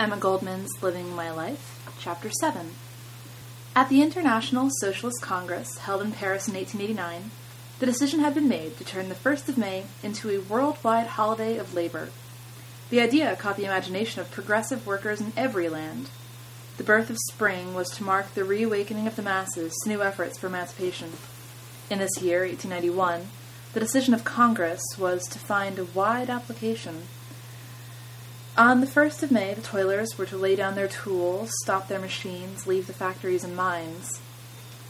Emma Goldman's Living My Life, Chapter 7. At the International Socialist Congress held in Paris in 1889, the decision had been made to turn the 1st of May into a worldwide holiday of labor. The idea caught the imagination of progressive workers in every land. The birth of spring was to mark the reawakening of the masses to new efforts for emancipation. In this year, 1891, the decision of Congress was to find a wide application. On the 1st of May, the toilers were to lay down their tools, stop their machines, leave the factories and mines.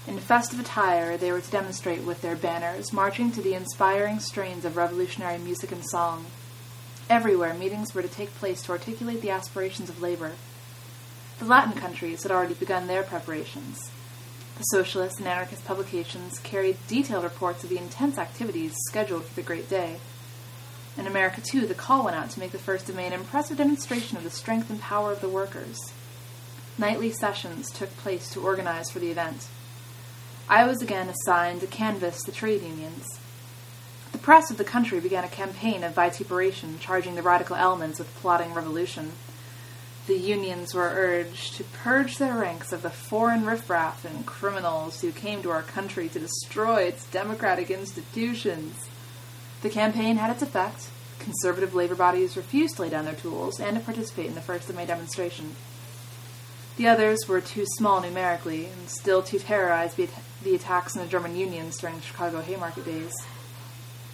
In festive attire, they were to demonstrate with their banners, marching to the inspiring strains of revolutionary music and song. Everywhere, meetings were to take place to articulate the aspirations of labor. The Latin countries had already begun their preparations. The socialist and anarchist publications carried detailed reports of the intense activities scheduled for the great day. In America, too, the call went out to make the 1st of May an impressive demonstration of the strength and power of the workers. Nightly sessions took place to organize for the event. I was again assigned to canvass the trade unions. The press of the country began a campaign of vituperation, charging the radical elements with plotting revolution. The unions were urged to purge their ranks of the foreign riffraff and criminals who came to our country to destroy its democratic institutions. The campaign had its effect. Conservative labor bodies refused to lay down their tools and to participate in the First of May demonstration. The others were too small numerically and still too terrorized by the attacks on the German unions during the Chicago Haymarket days.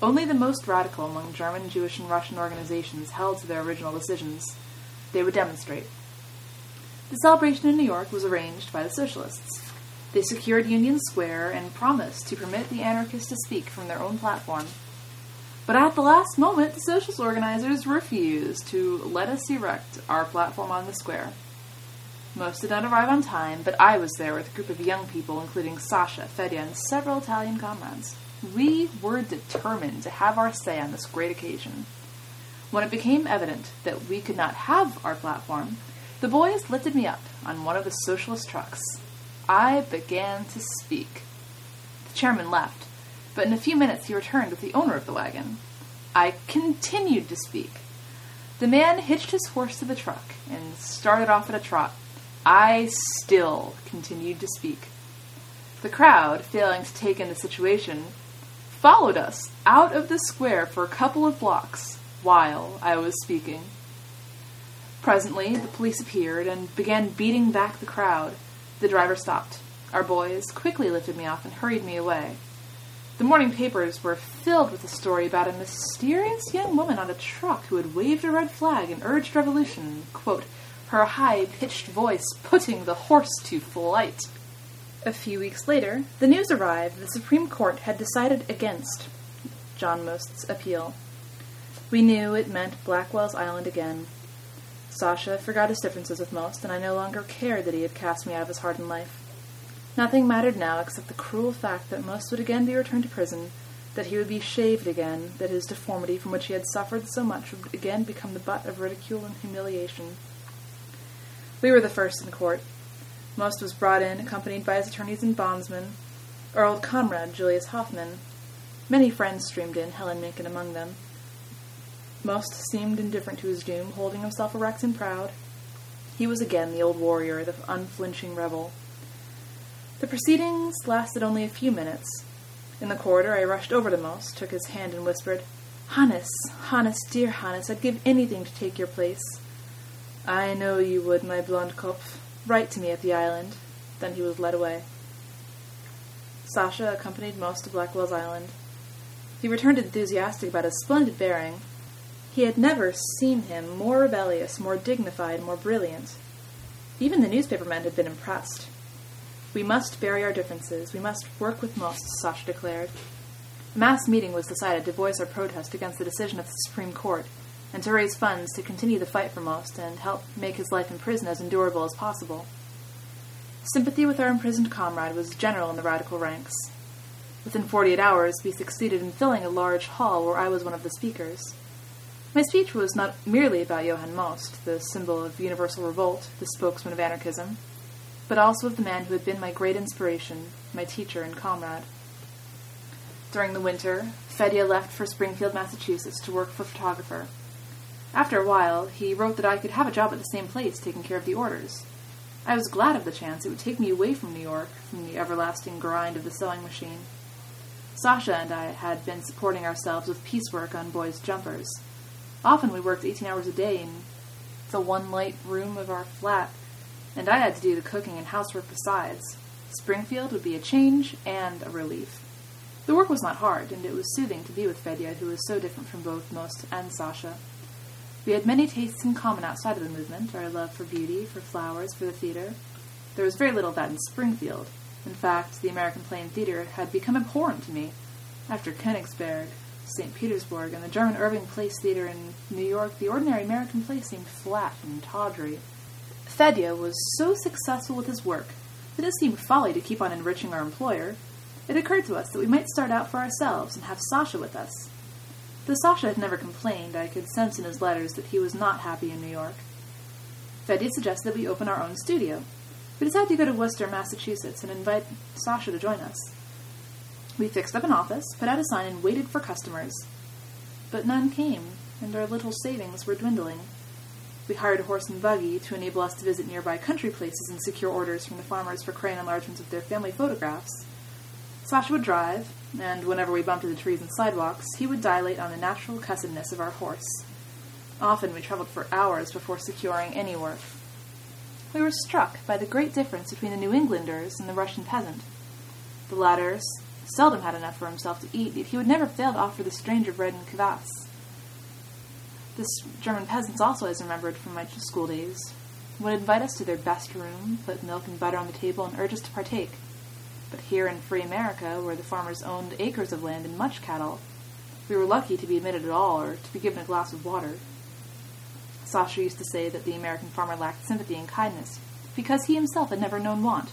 Only the most radical among German, Jewish, and Russian organizations held to their original decisions. They would demonstrate. The celebration in New York was arranged by the Socialists. They secured Union Square and promised to permit the anarchists to speak from their own platform. But at the last moment, the socialist organizers refused to let us erect our platform on the square. Most did not arrive on time, but I was there with a group of young people, including Sasha, Fedya, and several Italian comrades. We were determined to have our say on this great occasion. When it became evident that we could not have our platform, the boys lifted me up on one of the socialist trucks. I began to speak. The chairman left, but in a few minutes he returned with the owner of the wagon. I continued to speak. The man hitched his horse to the truck and started off at a trot. I still continued to speak. The crowd, failing to take in the situation, followed us out of the square for a couple of blocks while I was speaking. Presently, the police appeared and began beating back the crowd. The driver stopped. Our boys quickly lifted me off and hurried me away. The morning papers were filled with a story about a mysterious young woman on a truck who had waved a red flag and urged revolution, quote, her high pitched voice putting the horse to flight. A few weeks later, the news arrived the Supreme Court had decided against John Most's appeal. We knew it meant Blackwell's Island again. Sasha forgot his differences with Most, and I no longer cared that he had cast me out of his heart and life. Nothing mattered now except the cruel fact that Most would again be returned to prison, that he would be shaved again, that his deformity from which he had suffered so much would again become the butt of ridicule and humiliation. We were the first in court. Most was brought in, accompanied by his attorneys and bondsmen, our old comrade, Julius Hoffman. Many friends streamed in, Helen Minkin among them. Most seemed indifferent to his doom, holding himself erect and proud. He was again the old warrior, the unflinching rebel. The proceedings lasted only a few minutes. In the corridor, I rushed over to Most, took his hand, and whispered, Hannes, Hannes, dear Hannes, I'd give anything to take your place. I know you would, my blond Kopf. Write to me at the island. Then he was led away. Sasha accompanied Most to Blackwell's Island. He returned enthusiastic about his splendid bearing. He had never seen him more rebellious, more dignified, more brilliant. Even the newspaper men had been impressed. We must bury our differences. We must work with Most, Sasha declared. A mass meeting was decided to voice our protest against the decision of the Supreme Court and to raise funds to continue the fight for Most and help make his life in prison as endurable as possible. Sympathy with our imprisoned comrade was general in the radical ranks. Within 48 hours, we succeeded in filling a large hall where I was one of the speakers. My speech was not merely about Johann Most, the symbol of universal revolt, the spokesman of anarchism, but also of the man who had been my great inspiration, my teacher and comrade. During the winter, Fedya left for Springfield, Massachusetts to work for a photographer. After a while, he wrote that I could have a job at the same place taking care of the orders. I was glad of the chance. It would take me away from New York, from the everlasting grind of the sewing machine. Sasha and I had been supporting ourselves with piecework on boys' jumpers. Often we worked 18 hours a day in the one light room of our flat, and I had to do the cooking and housework besides. Springfield would be a change and a relief. The work was not hard, and it was soothing to be with Fedya, who was so different from both Most and Sasha. We had many tastes in common outside of the movement our love for beauty, for flowers, for the theater. There was very little of that in Springfield. In fact, the American play and theater had become abhorrent to me. After Königsberg, St. Petersburg, and the German Irving Place Theater in New York, the ordinary American play seemed flat and tawdry. Fedya was so successful with his work that it seemed folly to keep on enriching our employer. It occurred to us that we might start out for ourselves and have Sasha with us. Though Sasha had never complained, I could sense in his letters that he was not happy in New York. Fedya suggested that we open our own studio. We decided to go to Worcester, Massachusetts, and invite Sasha to join us. We fixed up an office, put out a sign, and waited for customers. But none came, and our little savings were dwindling. We hired a horse and buggy to enable us to visit nearby country places and secure orders from the farmers for crayon enlargements of their family photographs. Sasha would drive, and whenever we bumped into trees and sidewalks, he would dilate on the natural cussedness of our horse. Often we traveled for hours before securing any work. We were struck by the great difference between the New Englanders and the Russian peasant. The latter seldom had enough for himself to eat, yet he would never fail to offer the stranger bread and kvass. This German peasants also, as remembered from my school days, would invite us to their best room, put milk and butter on the table, and urge us to partake. But here in free America, where the farmers owned acres of land and much cattle, we were lucky to be admitted at all or to be given a glass of water. Sasha used to say that the American farmer lacked sympathy and kindness because he himself had never known want.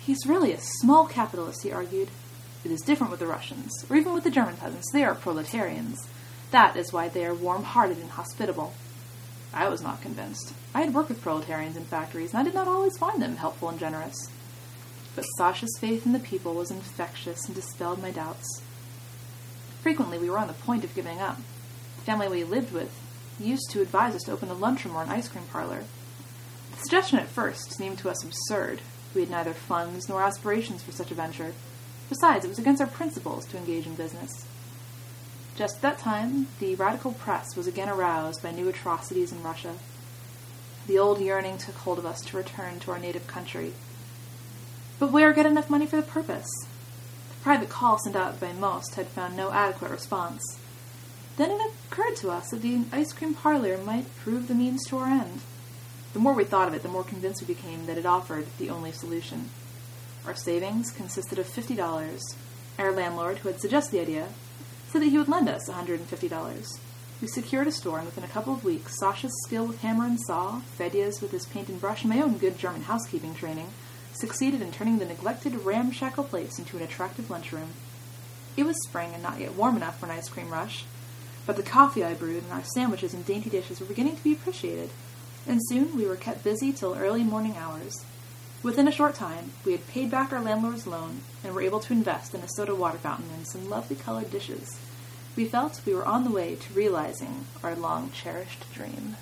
He's really a small capitalist, he argued. It is different with the Russians, or even with the German peasants. They are proletarians. That is why they are warm hearted and hospitable. I was not convinced. I had worked with proletarians in factories, and I did not always find them helpful and generous. But Sasha's faith in the people was infectious and dispelled my doubts. Frequently, we were on the point of giving up. The family we lived with used to advise us to open a lunchroom or an ice cream parlor. The suggestion at first seemed to us absurd. We had neither funds nor aspirations for such a venture. Besides, it was against our principles to engage in business. Just at that time, the radical press was again aroused by new atrocities in Russia. The old yearning took hold of us to return to our native country. But where get enough money for the purpose? The private call sent out by Most had found no adequate response. Then it occurred to us that the ice cream parlor might prove the means to our end. The more we thought of it, the more convinced we became that it offered the only solution. Our savings consisted of $50. Our landlord, who had suggested the idea, said that he would lend us $150. We secured a store, and within a couple of weeks, Sasha's skill with hammer and saw, Fedya's with his paint and brush, and my own good German housekeeping training succeeded in turning the neglected ramshackle place into an attractive lunchroom. It was spring and not yet warm enough for an ice cream rush, but the coffee I brewed and our sandwiches and dainty dishes were beginning to be appreciated, and soon we were kept busy till early morning hours. Within a short time, we had paid back our landlord's loan and were able to invest in a soda water fountain and some lovely colored dishes. We felt we were on the way to realizing our long cherished dream.